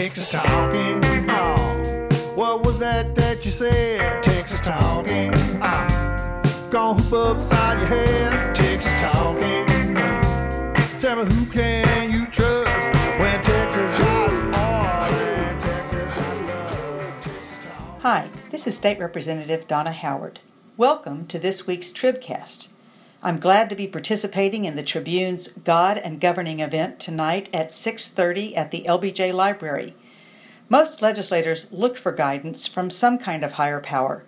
Texas talking. Oh, what was that that you said? Texas talking. Oh, gonna hoop upside your head. Texas talking. Tell me who can you trust when Texas gods are and Texas gods love. Texas talking. Hi, this is State Representative Donna Howard. Welcome to this week's Tribcast. I'm glad to be participating in the Tribune's God and Governing event tonight at 6:30 at the LBJ Library. Most legislators look for guidance from some kind of higher power.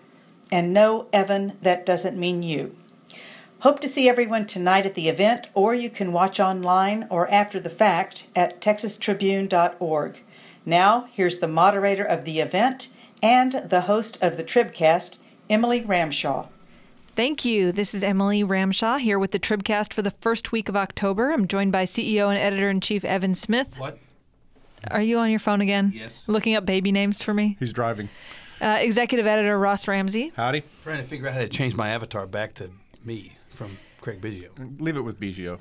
And no, Evan, that doesn't mean you. Hope to see everyone tonight at the event, or you can watch online or after the fact at texastribune.org. Now, here's the moderator of the event and the host of the Tribcast, Emily Ramshaw. Thank you. This is Emily Ramshaw here with the Tribcast for the first week of October. I'm joined by CEO and editor in chief Evan Smith. What? Are you on your phone again? Yes. Looking up baby names for me? He's driving. Uh, executive editor Ross Ramsey. Howdy. Trying to figure out how to change my avatar back to me from Craig Biggio. Leave it with Biggio.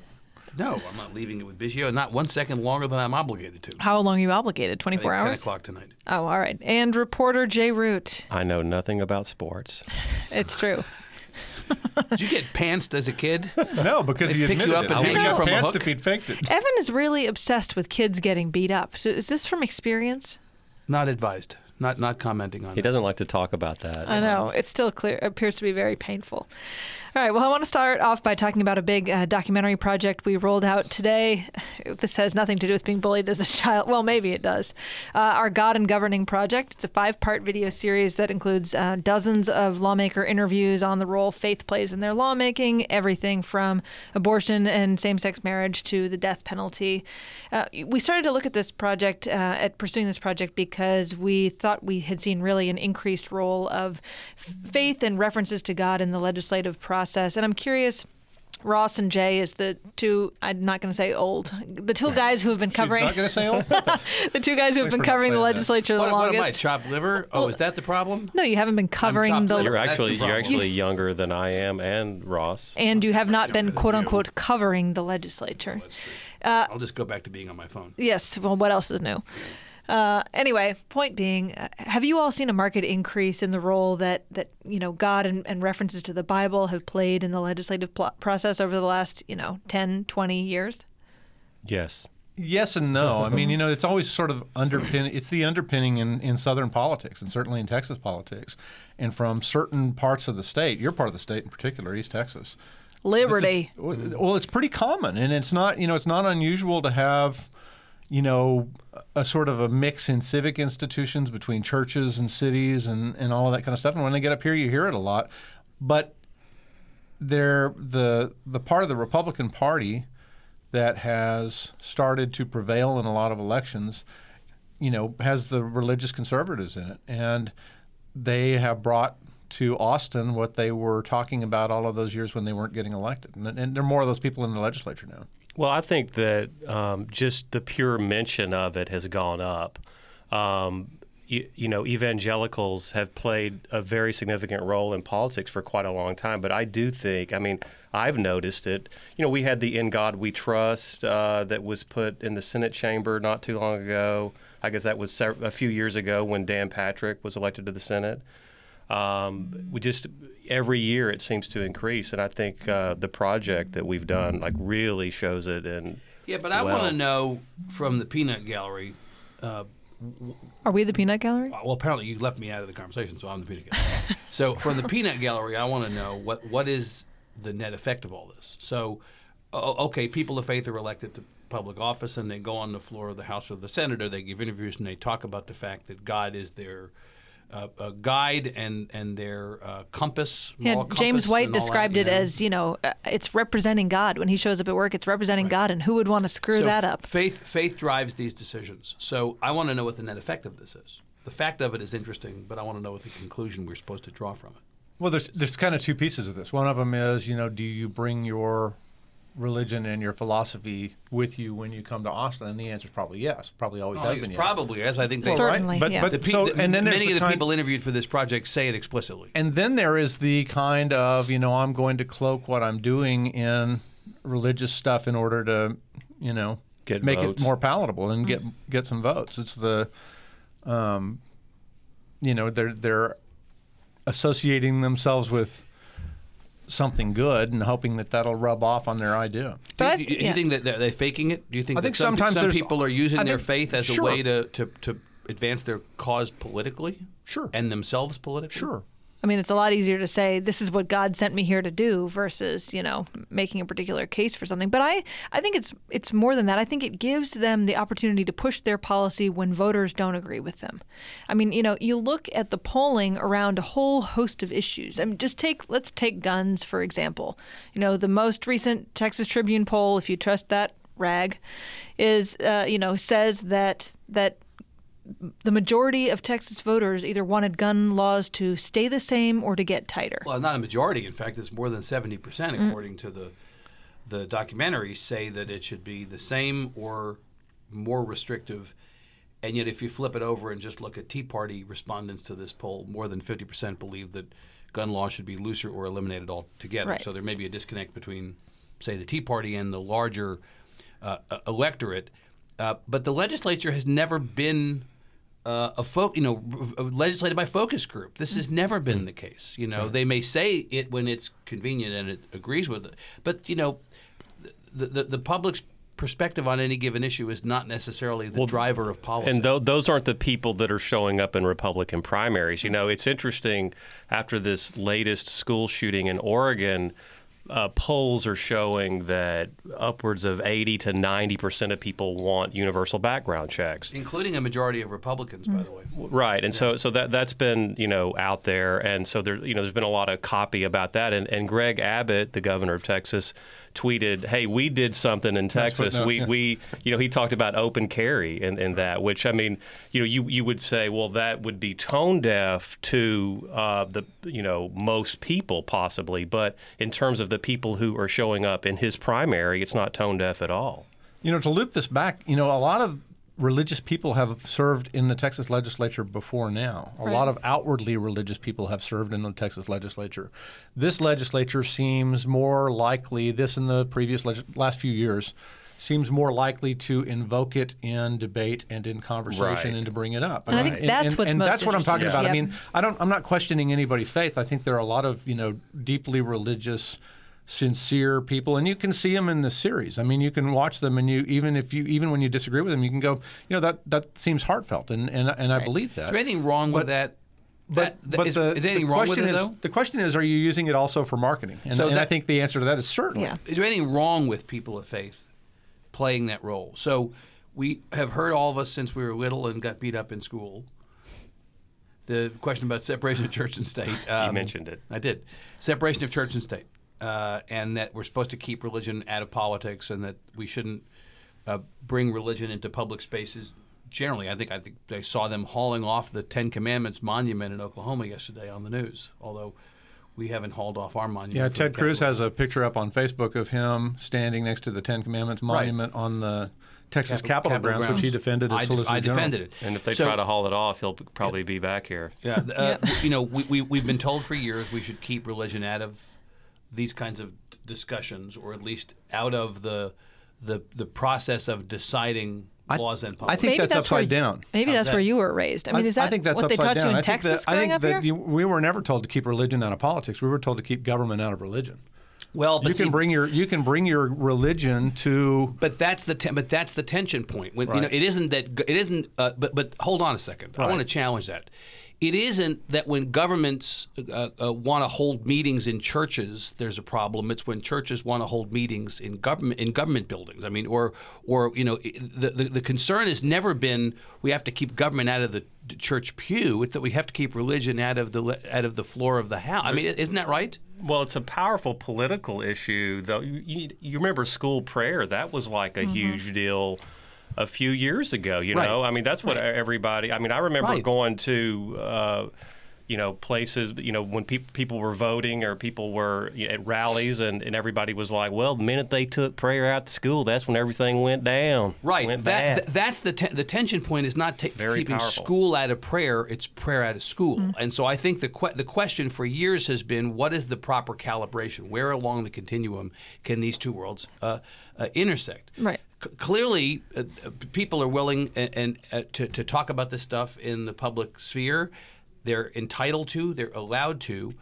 No, I'm not leaving it with Biggio. Not one second longer than I'm obligated to. How long are you obligated? I 24 hours? 10 o'clock tonight. Oh, all right. And reporter Jay Root. I know nothing about sports. It's true. Did you get pantsed as a kid? No, because They he pick you up it. and I hang you have from a pants hook? if he'd faked it. Evan is really obsessed with kids getting beat up. Is this from experience? Not advised. Not not commenting on He that. doesn't like to talk about that. I know. It still clear appears to be very painful. All right. Well, I want to start off by talking about a big uh, documentary project we rolled out today. This has nothing to do with being bullied as a child. Well, maybe it does. Uh, our God and Governing project. It's a five-part video series that includes uh, dozens of lawmaker interviews on the role faith plays in their lawmaking, everything from abortion and same-sex marriage to the death penalty. Uh, we started to look at this project, uh, at pursuing this project, because we thought we had seen really an increased role of faith and references to God in the legislative process. And I'm curious. Ross and Jay is the two. I'm not going to say old. The two guys who have been covering. Not going to say old? the two guys who have been covering the not saying that. legislature the What, what am I? Chopped liver? Oh, is that the problem? no, you haven't been covering the. liver. You're That's the actually you're actually younger than I am and Ross. and you have not been younger than quote you. unquote covering the legislature. That's true. Uh, I'll just go back to being on my phone. Yes. Well, what else is new? Uh, anyway, point being, uh, have you all seen a market increase in the role that, that you know God and, and references to the Bible have played in the legislative pl- process over the last you know 10, 20 years? Yes. yes and no. I mean, you know, it's always sort of underpin. It's the underpinning in, in Southern politics and certainly in Texas politics. And from certain parts of the state, your part of the state in particular, East Texas. this is- Liberty. well, it's pretty common, and it's not you know it's not unusual to have you know a sort of a mix in civic institutions between churches and cities and, and all of that kind of stuff. And when they get up here, you hear it a lot. But they're the the part of the Republican Party that has started to prevail in a lot of elections, you know, has the religious conservatives in it, and they have brought to Austin what they were talking about all of those years when they weren't getting elected, and, and there are more of those people in the legislature now. Well, I think that um, just the pure mention of it has gone up. Um, you, you know, evangelicals have played a very significant role in politics for quite a long time, but I do think, I mean, I've noticed it. You know, we had the "In God We Trust" uh, that was put in the Senate chamber not too long ago. I guess that was a few years ago when Dan Patrick was elected to the Senate. Um, we just every year it seems to increase, and I think uh, the project that we've done like really shows it. And Yeah, but I well. want to know from the peanut gallery. Uh, Are we the peanut gallery? well, apparently you left me out of the conversation, so I'm the peanut gallery. so from the peanut gallery, I want to know what what is the net effect of all this. So, okay, people of faith are elected to public office, and they go on the floor of the House or the Senate, or they give interviews, and they talk about the fact that God is their uh, uh, guide and and their uh, compass. Yeah, moral James White and all that, described it know? as you know, uh, it's representing God when he shows up at work. It's representing God, and who would want to screw So that up? Faith faith drives these decisions. So I want to know what the net effect of this is. The fact of it is interesting, but I want to know what the conclusion we're supposed to draw from it. Well, there's there's kind of two pieces of this. One of them is, you know, do you bring your religion and your philosophy with you when you come to Austin? And the answer is probably yes. Probably always Oh, I has been it's yes. probably as I think they Well, Certainly, But, yeah. but The pe- so, and then there's many of the kind- people interviewed for this project say it explicitly. And then there is the kind of, you know, I'm going to cloak what I'm doing in religious stuff in order to, you know, Get make votes. it more palatable and get get some votes. It's the, um, you know, they're they're associating themselves with something good and hoping that that'll rub off on their idea. But do you, do you yeah. think that they're, they're faking it? Do you think I that think some, sometimes some people are using I their faith as a way to, to, to advance their cause politically? Sure. And themselves politically? Sure. I mean, it's a lot easier to say this is what God sent me here to do versus you know making a particular case for something. But I I think it's it's more than that. I think it gives them the opportunity to push their policy when voters don't agree with them. I mean, you know, you look at the polling around a whole host of issues. I mean, just take let's take guns for example. You know, the most recent Texas Tribune poll, if you trust that rag, is uh, you know says that that the majority of Texas voters either wanted gun laws to stay the same or to get tighter. Well, not a majority. In fact, it's more than 70%, Mm. according to the, the documentaries, say that it should be the same or more restrictive. And yet, if you flip it over and just look at Tea Party respondents to this poll, more than 50% believe that gun law should be looser or eliminated altogether. Right. So there may be a disconnect between, say, the Tea Party and the larger uh, uh, electorate. Uh, but the legislature has never been uh, a fo- you know legislated by focus group. This has never been the case. You know, they may say it when it's convenient and it agrees with it, but you know, the the, the public's perspective on any given issue is not necessarily the driver of policy. And th- those aren't the people that are showing up in Republican primaries. You know, it's interesting after this latest school shooting in Oregon. Uh, polls are showing that upwards of 80 to 90 percent of people want universal background checks. including a majority of Republicans, by the way. Right, and so so that that's been you know out there, and so there you know there's been a lot of copy about that, and and Greg Abbott, the governor of Texas, tweeted, "Hey, we did something in Texas. we yeah. we you know he talked about open carry and in, that, which I mean you know you you would say well that would be tone deaf to uh, the you know most people possibly, but in terms of the people who are showing up in his primary, it's not tone deaf at all. You know, to loop this back, you know, a lot of religious people have served in the Texas legislature before now. A lot of outwardly religious people have served in the Texas legislature. This legislature seems more likely, this in the previous leg- last few years, seems more likely to invoke it in debate and in conversation Right. and to bring it up. And I think that's and, what's and most that's what I'm talking interesting. about. I mean, I don't. I'm not questioning anybody's faith. I think there are a lot of you know deeply religious, sincere people, and you can see them in the series. I mean, you can watch them, and you even if you even when you disagree with them, you can go, you know, that that seems heartfelt, and and, and I believe that. Is there anything wrong with that? But, That- that- but is, the, is anything the wrong with question it is, though? The question is, are you using it also for marketing? And, So and I think the answer to that is certainly. Yeah. Is there anything wrong with people of faith playing that role? So we have heard all of us since we were little and got beat up in school. The question about separation of church and state. Um, mentioned it. I did. Separation of church and state, uh, and that we're supposed to keep religion out of politics, and that we shouldn't uh, bring religion into public spaces. Generally, I think I think they saw them hauling off the Ten Commandments monument in Oklahoma yesterday on the news. Although we haven't hauled off our monument. Yeah, Ted Cruz has a picture up on Facebook of him standing next to the Ten Commandments monument on the Texas Capitol, grounds, which he defended as I, Solicitor I General. defended it. And if they So- try to haul it off, he'll probably be back here. yeah, uh, you know, we, we we've been told for years we should keep religion out of these kinds of d- discussions, or at least out of the the the process of deciding laws and I think Maybe that's, where upside you- down. Maybe How's that's that? where you were raised. I mean, is that I think that's what they taught down. you in I think Texas that, I growing think up that here? you, we were never told to keep religion out of politics. We were told to keep government out of religion. well, but You can see- bring your you can bring your religion to But that's the ten, but that's the tension point. When you know, it isn't that it isn't. Uh, but but hold on a second. I want to challenge that. It isn't that when governments uh, uh, want to hold meetings in churches, there's a problem. It's when churches want to hold meetings in government in government buildings. I mean, or or you know, the, the the concern has never been we have to keep government out of the church pew. It's that we have to keep religion out of the out of the floor of the house. I mean, isn't that right? Well, it's a powerful political issue, though. You, you, you remember school prayer? That was like a huge deal a few years ago. You Right. know, I mean, that's what everybody. I mean, I remember Right. going to. Uh, you know, places, you know, when peop people were voting or people were you know, at rallies, and, and everybody was like, well, the minute they took prayer out to school, that's when everything went down. Right. Went That, bad. th- that's the te- the tension point is not ta- keeping powerful. school out of prayer; it's prayer out of school. And so I think the que- the question for years has been, what is the proper calibration? Where along the continuum can these two worlds uh, uh, intersect? Right. Clearly, uh, uh, people are willing and, and uh, to to talk about this stuff in the public sphere. They're entitled to. They're allowed to.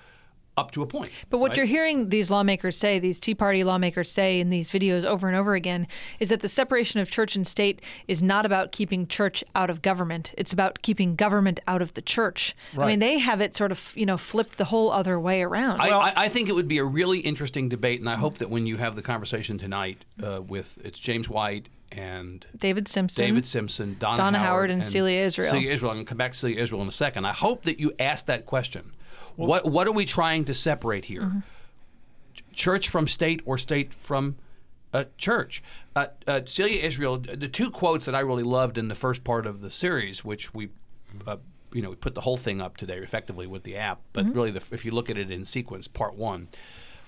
Up to a point. But what right? you're hearing these lawmakers say, these Tea Party lawmakers say in these videos over and over again, is that the separation of church and state is not about keeping church out of government. It's about keeping government out of the church. I mean, they have it sort of, you know, flipped the whole other way around. I, I, I think it would be a really interesting debate, and I hope that when you have the conversation tonight uh, with it's James White and David Simpson. David Simpson, Donna, Donna Howard, and Celia Israel. Celia Israel. I'm going to come back to Celia Israel in a second. I hope that you asked that question. what What are we trying to separate here? Mm-hmm. Ch- Church from state or state from uh, church? Uh, uh, Celia Israel, the two quotes that I really loved in the first part of the series, which we. Uh, you know, we put the whole thing up today effectively with the app, but Mm-hmm. really, the, if you look at it in sequence, part one.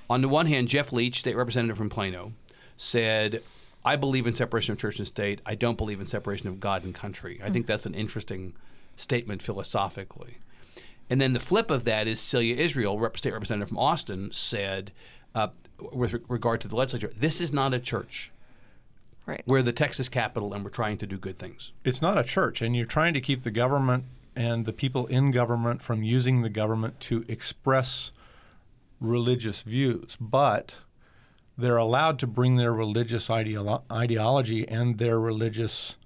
On the one hand, Jeff Leach, state representative from Plano, said, I believe in separation of church and state. I don't believe in separation of God and country. I think that's an interesting statement philosophically. And then the flip of that is Celia Israel, rep- state representative from Austin, said, uh, with re- regard to the legislature, this is not a church. right. We're the Texas capital and we're trying to do good things. it's not a church, and you're trying to keep the government and the people in government from using the government to express religious views. But they're allowed to bring their religious ideolo- ideology and their religious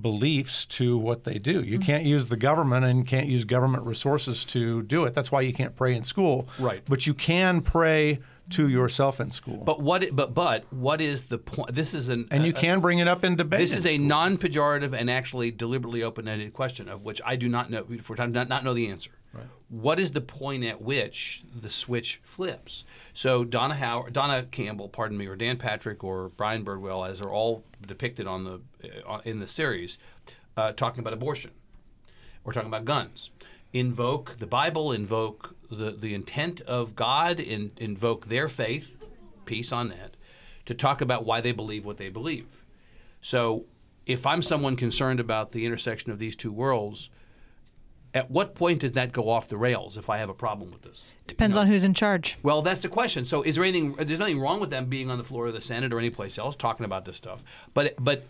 beliefs to what they do. You hmm. can't use the government and can't use government resources to do it. That's why you can't pray in school. Right. But you can pray to yourself in school. But what? But but what is the point? This is an and you a- can bring it up in debate. This is a non-pejorative and actually deliberately open-ended question of which I do not know. For time, not, not know the answer. What is the point at which the switch flips? So Donna Howard, Donna Campbell, pardon me, or Dan Patrick, or Brian Birdwell, as are all depicted on the uh, in the series, uh, talking about abortion. We're talking about guns. Invoke the Bible, invoke the, the intent of God, in, invoke their faith, peace on that, to talk about why they believe what they believe. So if I'm someone concerned about the intersection of these two worlds, at what point does that go off the rails if I have a problem with this? Depends on who's in charge. Well, that's the question. So, is there anything? There's nothing wrong with them being on the floor of the Senate or any place else talking about this stuff. But, but,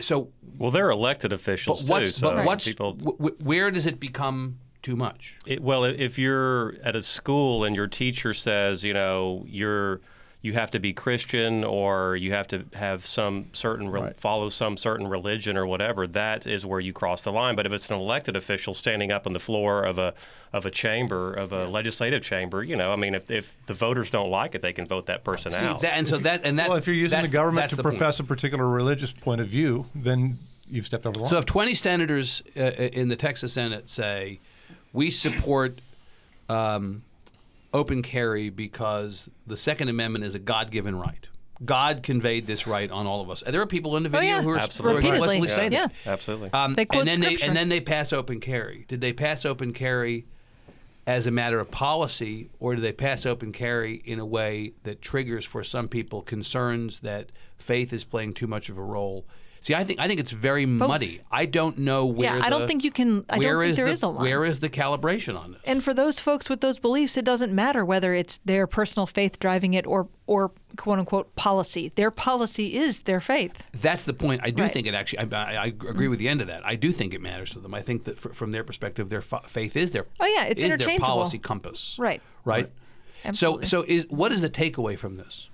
so, well, they're elected officials but what's, too. So but what's, people, wh- wh- where does it become too much? It, well, if you're at a school and your teacher says, you know, you're you have to be Christian or you have to have some certain re- Right. follow some certain religion or whatever, that is where you cross the line. But if it's an elected official standing up on the floor of a of a chamber of a legislative chamber, you know, I mean, if, if the voters don't like it, they can vote that person See, out. that, and so that, and that. well, if you're using the government to the point. profess a particular religious point of view, then you've stepped over the line. So if 20 senators uh, in the Texas Senate say, we support um, open carry because the Second Amendment is a God given right. God conveyed this right on all of us. And There are people in the video Oh, yeah. who are Absolutely. who are Repeatedly. saying Yeah. that. Absolutely. Um, They quote and then scripture. They, and then they pass open carry. Did they pass open carry as a matter of policy, or do they pass open carry in a way that triggers for some people concerns that faith is playing too much of a role? See, I think I think it's very muddy. I don't know where. Yeah, I don't the- think you can- I don't think there the, is a line. Where is the calibration on this? And for those folks with those beliefs, it doesn't matter whether it's their personal faith driving it or or quote unquote policy. Their policy is their faith. That's the point. I do Right. think it actually. I, I, I agree with the end of that. I do think it matters to them. I think that fr- from their perspective, their fa- faith is their Oh, yeah, it's is their interchangeable. policy compass. Right. Right. Absolutely. So so is what is the takeaway from this?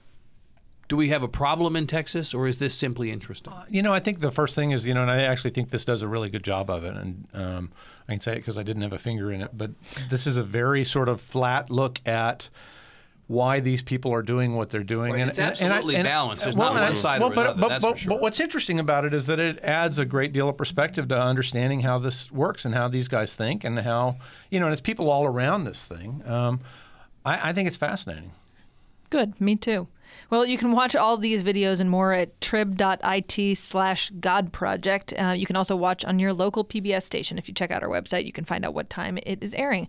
Do we have a problem in Texas, or is this simply interesting? You know, I think the first thing is, you know, and I actually think this does a really good job of it. And um, I can say it because I didn't have a finger in it, but this is a very sort of flat look at why these people are doing what they're doing. Right, it's absolutely balanced. There's not and one side or but, another, But, that's but, for sure. but what's interesting about it is that it adds a great deal of perspective to understanding how this works and how these guys think and how, you know, and it's people all around this thing. Um, I, I think it's fascinating. Good, me too. Well, you can watch all these videos and more at trib.it slash God Project. Uh, you can also watch on your local PBS station. If you check out our website, you can find out what time it is airing.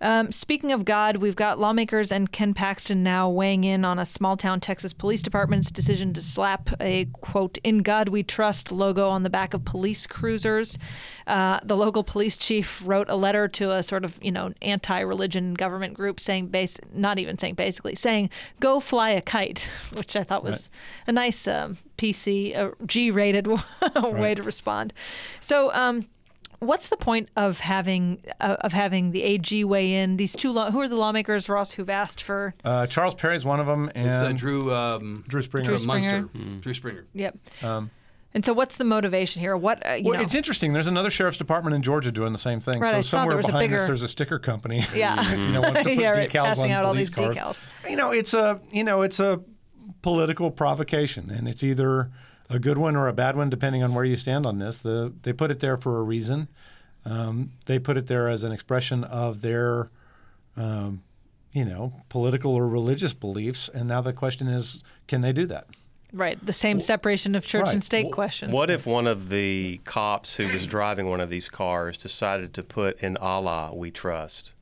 Um, speaking of God, we've got lawmakers and Ken Paxton now weighing in on a small town Texas police department's decision to slap a quote, In God We Trust logo on the back of police cruisers. Uh, the local police chief wrote a letter to a sort of, you know, anti religion government group saying, base, not even saying basically, saying, go fly a kite, which I thought was a nice um, PC, uh, G rated way to respond. So, um, What's the point of having uh, of having the AG weigh in? These two, law- who are the lawmakers, Ross, who've asked for? Uh, Charles Perry's one of them, and It's uh, Drew um, Drew Springer. Drew from Muenster. Springer. Drew Springer. Yep. and so, what's the motivation here? What uh, you Um, Well, know? it's interesting. There's another sheriff's department in Georgia doing the same thing. Right, so I saw somewhere there was a behind bigger- this, there's a sticker company. Yeah. you know, wants to put Yeah, right, decals passing on out all these cars. decals. You know, it's a you know it's a political provocation, and it's either a good one or a bad one, depending on where you stand on this. The they put it there for a reason. Um, they put it there as an expression of their, um, you know, political or religious beliefs, and now the question is, can they do that? right. The same separation of church and state question. What if one of the cops who was driving one of these cars decided to put in Allah we trust?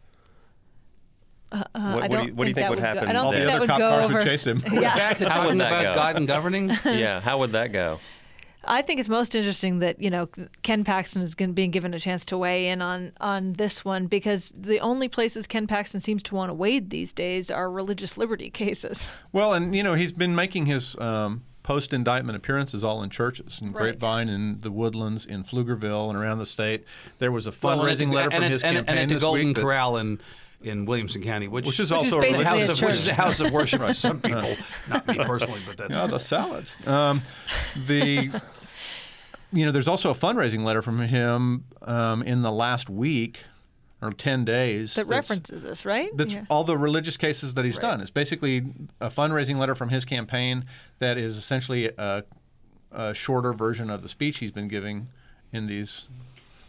What, Uh, I what do you, what do you think would would go- happen I don't All think the that other would cop go cars over. would chase him. Yeah. Back to How would talking that about go? God and governing. yeah, how would that go? I think it's most interesting that you know Ken Paxton is going being given a chance to weigh in on on this one because the only places Ken Paxton seems to want to wade these days are religious liberty cases. Well, and you know he's been making his um, post indictment appearances all in churches in Right. Grapevine, in the Woodlands, in Pflugerville, and around the state. There was a Well, and at fundraising the- letter from at- his and, campaign and at the this Golden week that- Corral in in Williamson County, which, which is Which is also a basically a house of, which is a house of worship to some people, not me personally, but that's Oh, the salads. Um, the you know, there's also a fundraising letter from him um, in the last week or ten days That references this, right? That's Yeah. all the religious cases that he's done. It's basically a fundraising letter from his campaign that is essentially a, a shorter version of the speech he's been giving in these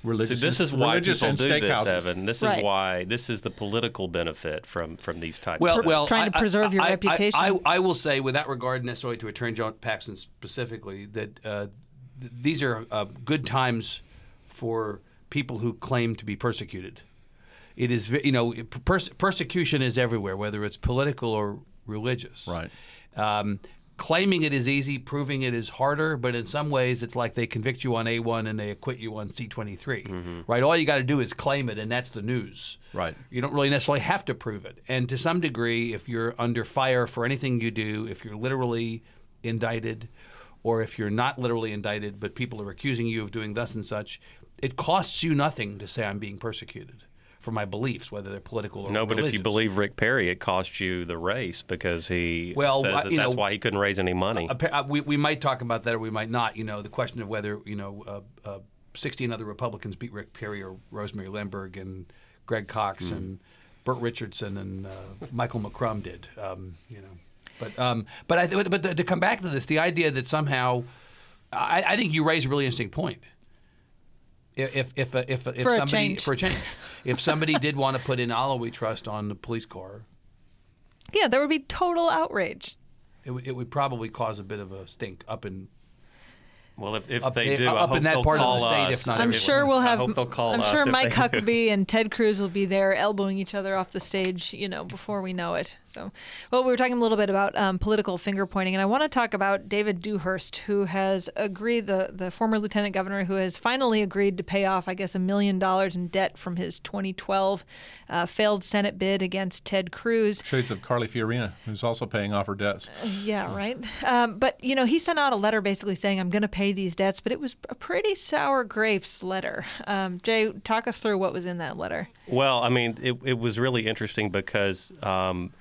So religious. this is why religious people and do this. Evan. This Right. is why this is the political benefit from from these types. Well, of well, Trying to I- I- preserve your I- I- reputation. I, I will say, without regard necessarily to Attorney General Paxton specifically, that uh, th- these are uh, good times for people who claim to be persecuted. It is, you know, pers- persecution is everywhere, whether it's political or religious. Right. Um, claiming it is easy, proving it is harder, but in some ways it's like they convict you on A1 and they acquit you on C23. Mm-hmm. Right? All you got to do is claim it, and that's the news. Right. You don't really necessarily have to prove it. And to some degree, if you're under fire for anything you do, if you're literally indicted, or if you're not literally indicted, but people are accusing you of doing thus and such, it costs you nothing to say I'm being persecuted for my beliefs, whether they're political or no, but if you believe Rick Perry, it cost you the race because he Well, says that that's know, why he couldn't raise any money. Uh, we, we might talk about that or we might not. You know, the question of whether, you know, uh, uh, 16 other Republicans beat Rick Perry or Rosemary Lehmberg and Greg Cox and Bert Richardson and uh, Michael McCrum did. Um, you know, but um, but I, but, but to come back to this, the idea that somehow, I, I think you raise a really interesting point. If if if uh, if, if, if For a somebody change. for a change, if somebody did want to put in Allah We Trust on the police car, yeah, there would be total outrage. it, would- it would probably cause a bit of a stink up in well, if, if up they there- do, I up in hope that they'll part of the call state, us. if not I'm everywhere. sure we'll I have. hope they'll call I'm sure if Mike they do. Huckabee and Ted Cruz will be there elbowing each other off the stage, you know, before we know it. So, well, we were talking a little bit about um, political finger pointing, and I want to talk about David Dewhurst, who has agreed, the the former lieutenant governor, who has finally agreed to pay off, I guess, a million dollars in debt from his 2012 uh, failed Senate bid against Ted Cruz. Shades of Carly Fiorina, who's also paying off her debts. Yeah, right. Um, but you know, he sent out a letter basically saying, "I'm going to pay these debts," but it was a pretty sour grapes letter. Um, Jay, talk us through what was in that letter. Well, I mean, it, it was really interesting because um, well,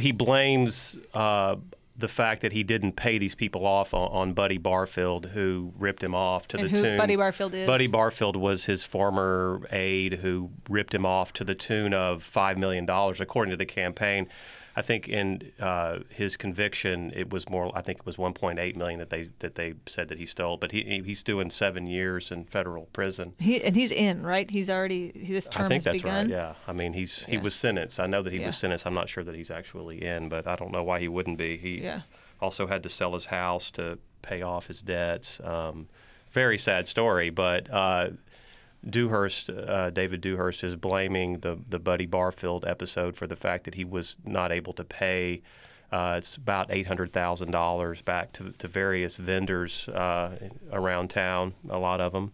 he blames uh, the fact that he didn't pay these people off on, on Buddy Barfield, who ripped him off to And the who tune. Buddy Barfield is? Buddy Barfield was his former aide who ripped him off to the tune of five million dollars, according to the campaign. I think in uh, his conviction, it was more. I think it was 1.8 million that they that they said that he stole. But he he's doing seven years in federal prison. He and he's in, right? He's already this term I think has that's begun. right. Yeah. I mean, he's he was sentenced. I know that he Yeah. was sentenced. I'm not sure that he's actually in, but I don't know why he wouldn't be. He Yeah. also had to sell his house to pay off his debts. Um, very sad story, but. Uh, Dewhurst, uh, David Dewhurst, is blaming the the Buddy Barfield episode for the fact that he was not able to pay. Uh, it's about eight hundred thousand dollars back to, to various vendors uh, around town. A lot of them.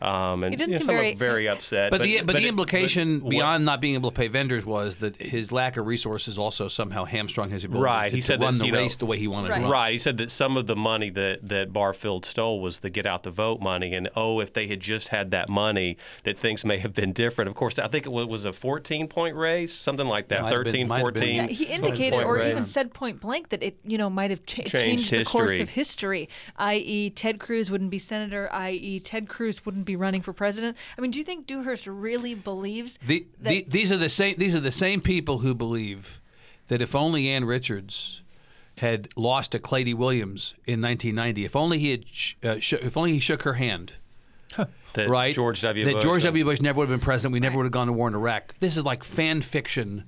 Um, and He didn't you know, seem some very- very upset. But, the but, the it- implication but what- beyond not being able to pay vendors was that his lack of resources also somehow hamstrung his ability Right, to, he to said run that, the you know- race the way he wanted Right. to run. Right. He said that some of the money that, that Barfield stole was the get out the vote money. And oh, if they had just had that money, that things may have been different. Of course, I think it was a 14 point race, something like that, Might 13, been, 14. Yeah, he indicated or race. even said point blank that it, you know, might have cha- Changed changed the course of history. I.e., Ted Cruz wouldn't be senator. I.e., Ted Cruz wouldn't be running for president. I mean, do you think Dewhurst really believes The, the, these are the same. These are the same people who believe that if only Ann Richards had lost to Claytie Williams in 1990, if only he had, sh- uh, sh- if only he shook her hand, that right? George W. That Bush George W. Bush never would have been president. We never would have gone to war in Iraq. This is like fan fiction.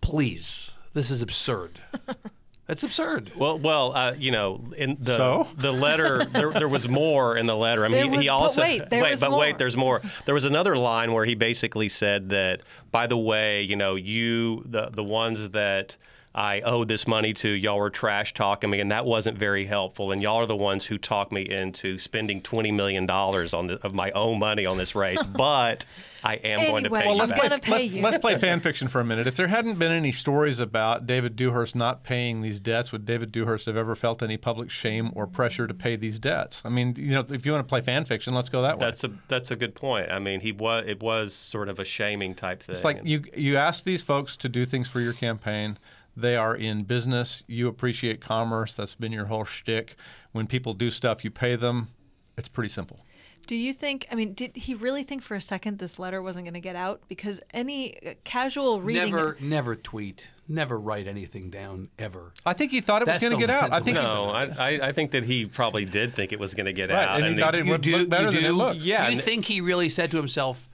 Please, this is absurd. That's absurd. Well, well, uh, you know, in the So? the letter, there, there was more in the letter. I mean, There he, was- he but also wait, there was but more. wait, there's more. There was another line where he basically said that, by the way, you know, you the the ones that I owe this money to, y'all were trash talking me, and that wasn't very helpful. And y'all are the ones who talked me into spending twenty million dollars on the, of my own money on this race. But I am going to pay Well, you let's back. play- let's, let's play fan fiction for a minute. If there hadn't been any stories about David Dewhurst not paying these debts, would David Dewhurst have ever felt any public shame or pressure to pay these debts? I mean, you know, if you want to play fan fiction, let's go that way. That's a that's a good point. I mean, he was it was sort of a shaming type thing. It's like you you ask these folks to do things for your campaign. They are in business. You appreciate commerce. That's been your whole shtick. When people do stuff, you pay them. It's pretty simple. Do you think? I mean, did he really think for a second this letter wasn't going to get out? Because any uh, casual reading, Never, never tweet. Never write anything down ever. I think he thought it was going to get out. I think No, I, I, I think that he probably did think it was going to get Right, out. and he thought it he- would look better you than it do? looked. Yeah, Do you think he really said to himself,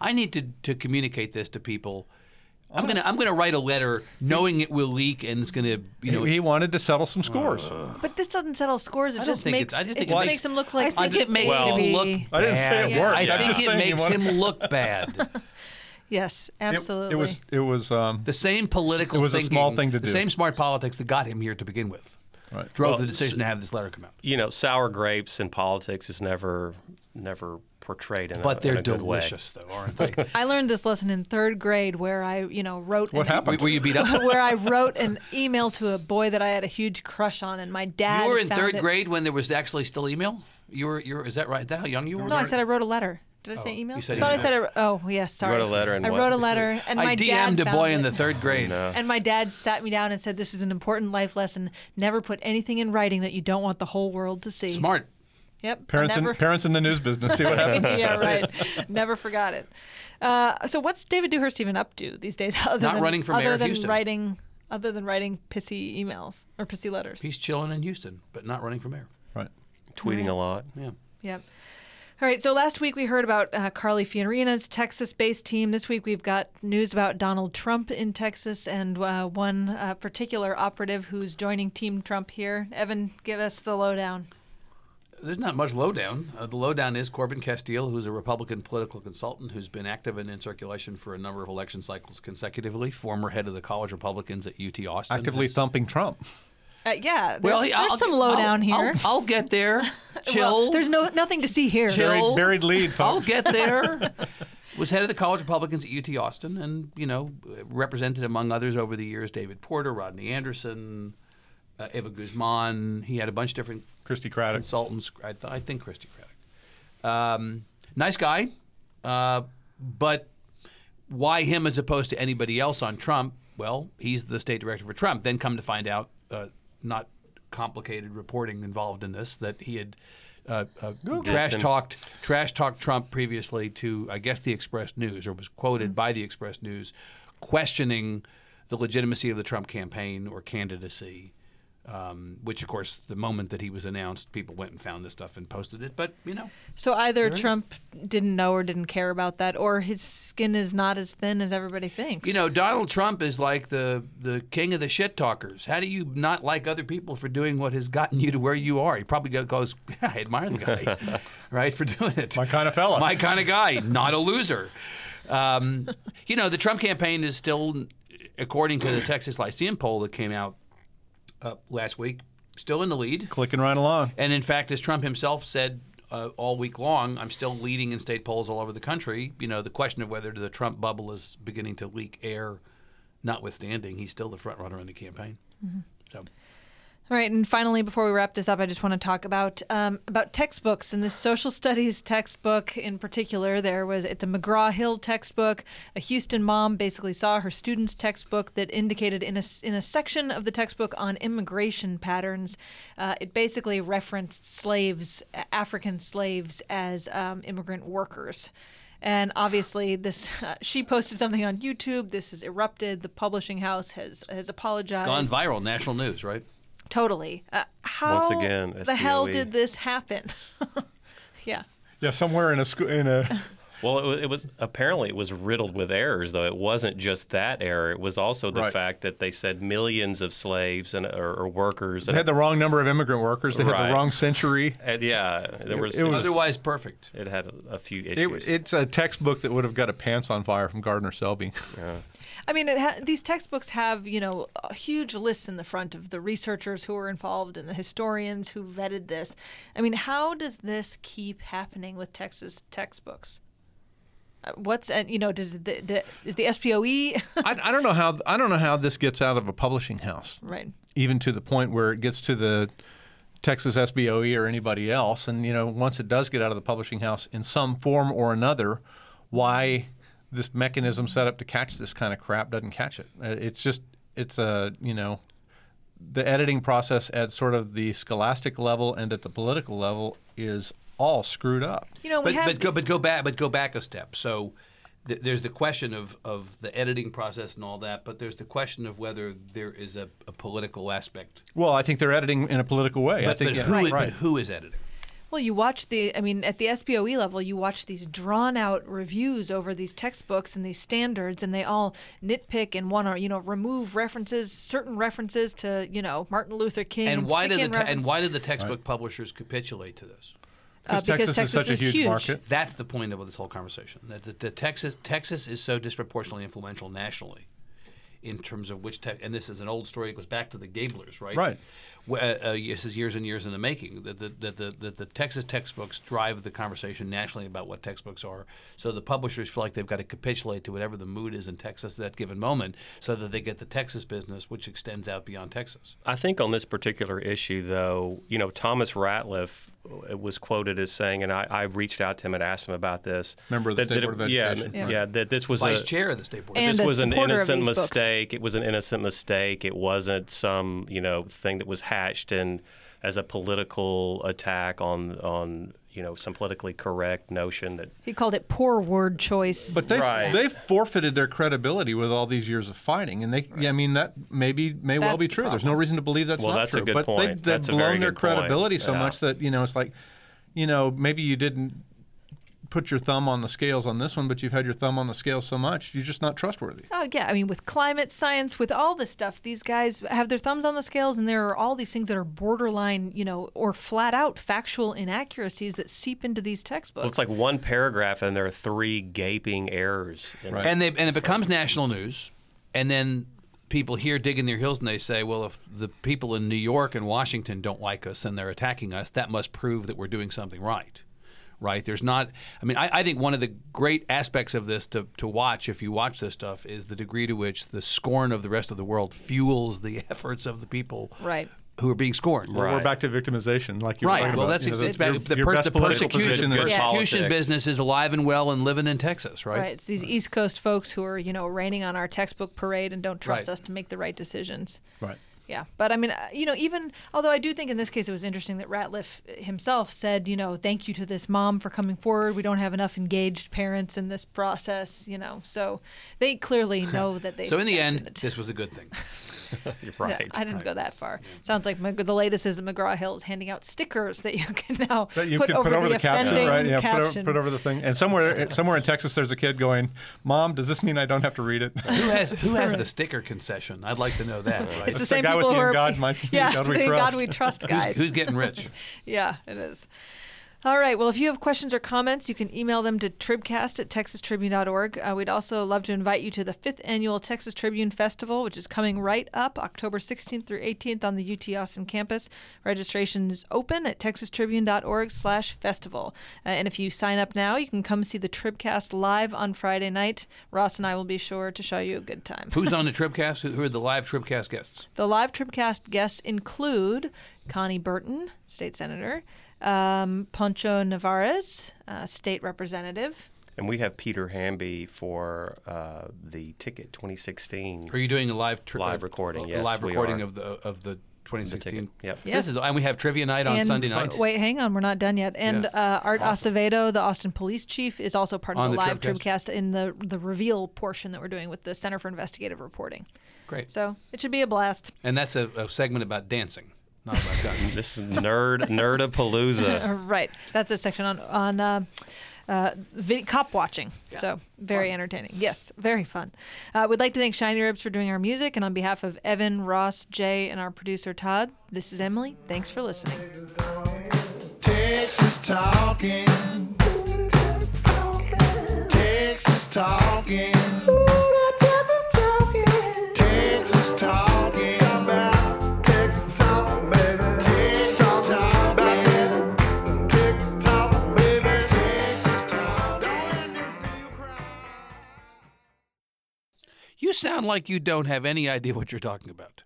"I need to, to communicate this to people. I'm gonna I'm gonna write a letter, knowing it will leak, and it's gonna you know." he, he wanted to settle some scores. but this doesn't settle scores. It I just think it- makes I just it think just it makes makes- him look like I think it makes baby. him look. I didn't say it bad. worked. I I'm think just it makes him look bad. Yes, absolutely. It, was it was um, The same political. It was a small thing to do. The same smart politics that got him here to begin with right. drove Well, the decision to have this letter come out. you know, sour grapes in politics is never never portrayed in But in they're a good way. delicious, though, aren't they? I learned this lesson in third grade, where I, you know, wrote What an, happened? were, were you beat up? where I wrote an email to a boy that I had a huge crush on, and my dad. You were in found third it- grade when there was actually still email. You were. You were. Is that right? That how young you were? No, I said I wrote a letter. Did I oh, say email? you said I thought email. I said. I, oh, yes. Sorry. wrote a letter and I what? wrote a letter, and my I dad DM'd a boy it. in the third grade. No. And my dad sat me down and said, "This is an important life lesson. Never put anything in writing that you don't want the whole world to see." Smart. Yep. Parents never, in parents in the news business. See what happens. yeah, right. Never forgot it. Uh, so, what's David Dewhurst even up to these days? Other Not than, running for other mayor of than Houston. writing, other than writing pissy emails or pissy letters. He's chilling in Houston, but not running for mayor. Right. Tweeting a lot. Yeah. Yep. All right. So last week we heard about uh, Carly Fiorina's Texas-based team. This week we've got news about Donald Trump in Texas and uh, one uh, particular operative who's joining Team Trump here. Evan, give us the lowdown. There's not much lowdown. Uh, the lowdown is Corbin Casteel, who's a Republican political consultant who's been active and in circulation for a number of election cycles consecutively. Former head of the college Republicans at UT Austin. Actively has- thumping Trump. Uh, yeah, there's, Well, there's I'll some lowdown I'll- here. I'll, I'll get there. Chill. Well, there's no nothing to see here. Chill. Buried, buried lead, I'll get there. Was head of the college Republicans at UT Austin, and you know, represented among others over the years David Porter, Rodney Anderson, uh, Eva Guzman. He had a bunch of different Christi Craddick. consultants. I, th- I think Christi Craddick. Um, nice guy, uh, but why him as opposed to anybody else on Trump? Well, he's the state director for Trump. Then come to find out, uh, not complicated reporting involved in this, that he had uh, uh, trash talked trash talked Trump previously to I guess the Express News or was quoted by the Express News, questioning the legitimacy of the Trump campaign or candidacy. Um, which, of course, the moment that he was announced, people went and found this stuff and posted it. But you know, So either Trump didn't know or didn't care about that, or his skin is not as thin as everybody thinks. you know, Donald Trump is like the the king of the shit talkers. How do you not like other people for doing what has gotten you to where you are? He probably goes, yeah, I admire the guy, right, for doing it. My kind of fella. my kind of guy, not a loser. Um, you know, the Trump campaign is still, according to the Texas Lyceum poll that came out uh, last week, still in the lead. Clicking right along. And in fact, as Trump himself said uh, all week long, I'm still leading in state polls all over the country. You know, the question of whether the Trump bubble is beginning to leak air, notwithstanding, he's still the front runner in the campaign. So. All right, and finally, before we wrap this up, I just want to talk about um, about textbooks and this social studies textbook in particular. There was it's a McGraw Hill textbook. A Houston mom basically saw her student's textbook that indicated in a in a section of the textbook on immigration patterns, uh, it basically referenced slaves, African slaves, as um, immigrant workers. And obviously, this uh, she posted something on YouTube. This has erupted. The publishing house has has apologized. Gone viral, national news, right? Totally. Uh, how Once again, the hell did this happen? yeah. Yeah, somewhere in a school in a Well, it was, it was apparently it was riddled with errors, though. It wasn't just that error. It was also the Right. fact that they said millions of slaves and or, or workers. they And, had the wrong number of immigrant workers. They had the wrong century. and yeah, there was. it was- Otherwise, perfect. It had a, a few It, issues. it's a textbook that would have got a pants on fire from Gardner Selby. I mean, it ha- these textbooks have, you know, a huge lists in the front of the researchers who were involved and the historians who vetted this. I mean, how does this keep happening with Texas textbooks? Uh, What's and you know does the, the is the SBOE I, I don't know how I don't know how this gets out of a publishing house. right? even to the point where it gets to the Texas SBOE or anybody else. And you know, once it does get out of the publishing house in some form or another, why this mechanism set up to catch this kind of crap doesn't catch it? Uh, It's just it's a you know the editing process at sort of the scholastic level and at the political level is all screwed up. You know, we but have but go but go back but go back a step. So th- there's the question of of the editing process and all that, but there's the question of whether there is a, a political aspect. Well, I think they're editing in a political way. I think but yeah, who right. but who is editing? Well, you watch the, I mean, at the SBOE E level, you watch these drawn out reviews over these textbooks and these standards, and they all nitpick and want to, you know, remove references, certain references to, you know, Martin Luther King. And why did the te- and why did the textbook publishers capitulate to this? uh, Because because Texas, is such a huge, huge. market. That's the point of this whole conversation. That the, the Texas Texas is so disproportionately influential nationally, in terms of which tech. And this is an old story. It goes back to the Gablers, right? Right. Uh, uh, this is years and years in the making. That the, the, the, the, the Texas textbooks drive the conversation nationally about what textbooks are. So the publishers feel like they've got to capitulate to whatever the mood is in Texas at that given moment, so that they get the Texas business, which extends out beyond Texas. I think on this particular issue, though, you know, Thomas Ratliff was quoted as saying, and I, I reached out to him and asked him about this. Member of the that- State that Board of it- yeah, Education. Yeah, Yeah. that this was Vice a, chair of the state board. And this a was an innocent these books. mistake. It was an innocent mistake. It wasn't some you know thing that was hatched and as a political attack on on you know some politically correct notion that He called it poor word choice. But they've, Right. they've forfeited their credibility with all these years of fighting, and they, yeah, I mean, that maybe may well That's be the true. There's no reason to believe that's Well, not that's a true. good but point. they've, they've That's a very blown their good point. credibility so Yeah. much that you know it's like, you know, maybe you didn't put your thumb on the scales on this one, but you've had your thumb on the scales so much you're just not trustworthy. Oh yeah, I mean with climate science, with all this stuff, these guys have their thumbs on the scales, and there are all these things that are borderline, you know, or flat out factual inaccuracies that seep into these textbooks. looks like one paragraph and there are three gaping errors. in. Right. and they and it becomes national news, and then people here dig in their heels and they say, well, if the people in New York and Washington don't like us and they're attacking us, that must prove that we're doing something right. Right? There's not. I mean, I, I think one of the great aspects of this to, to watch, if you watch this stuff, is the degree to which the scorn of the rest of the world fuels the efforts of the people Right. who are being scorned. We're back to victimization, like you were Right. talking Well, about. that's You know, ex- the, it's your- the, your pers- best the persecution, position Yeah. persecution business is alive and well and living in Texas, right? Right. It's these East Coast folks who are, you know, raining on our textbook parade and don't trust Right. us to make the right decisions. Right. Yeah, but I mean, uh, you know, even although I do think in this case it was interesting that Ratliff himself said, you know, thank you to this mom for coming forward. We don't have enough engaged parents in this process, you know, so they clearly know that they. So in the end, it. this was a good thing. You're Yeah, right. I didn't go that far. Sounds like Mc- the latest is that McGraw Hill is handing out stickers that you can now That you put, can over put over the, caption, offending right? Yeah, put, over, put over the thing. And somewhere, somewhere in Texas, there's a kid going, "Mom, does this mean I don't have to read it?" Who has who has the sticker concession? I'd like to know that. Right? it's the the same guy with people the who are God, my- yeah, God we trust. God we trust who's, guys. who's getting rich? Yeah, it is. All right. Well, if you have questions or comments, you can email them to tribcast at texastribune.org. Uh, we'd also love to invite you to the fifth annual Texas Tribune Festival, which is coming right up October 16th through 18th on the UT Austin campus. Registration is open at texastribune.org slash festival. Uh, and if you sign up now, you can come see the Tribcast live on Friday night. Ross and I will be sure to show you a good time. Who's on the Tribcast? Who who are the live Tribcast guests? The live Tribcast guests include Konni Burton, state senator, um, Poncho Nevarez, uh, state representative. And we have Peter Hamby for uh, the ticket 2016. Are you doing a live tri- Live recording, A yes, live we recording are. of the of the 2016. Yep. Yeah. This is and we have trivia night on and, Sunday night. Wait, hang on, we're not done yet. And Yeah. uh, Art Acevedo, the Austin police chief, is also part of On the, the live Tribcast? Tribcast in the the reveal portion that we're doing with the Center for Investigative Reporting. Great. So it should be a blast. And that's a, a segment about dancing, not about guns. This is nerd nerdapalooza. Right, that's a section on on. Uh, uh, vid- cop watching. So very entertaining. Yes, very fun. Uh, we'd like to thank Shiny Ribs for doing our music, and on behalf of Evan, Ross, Jay, and our producer Todd, this is Emily. Thanks for listening. Texas talking. Texas talking. Texas talking. You sound like you don't have any idea what you're talking about.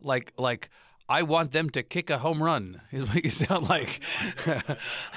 Like like I want them to kick a home run is what you sound like.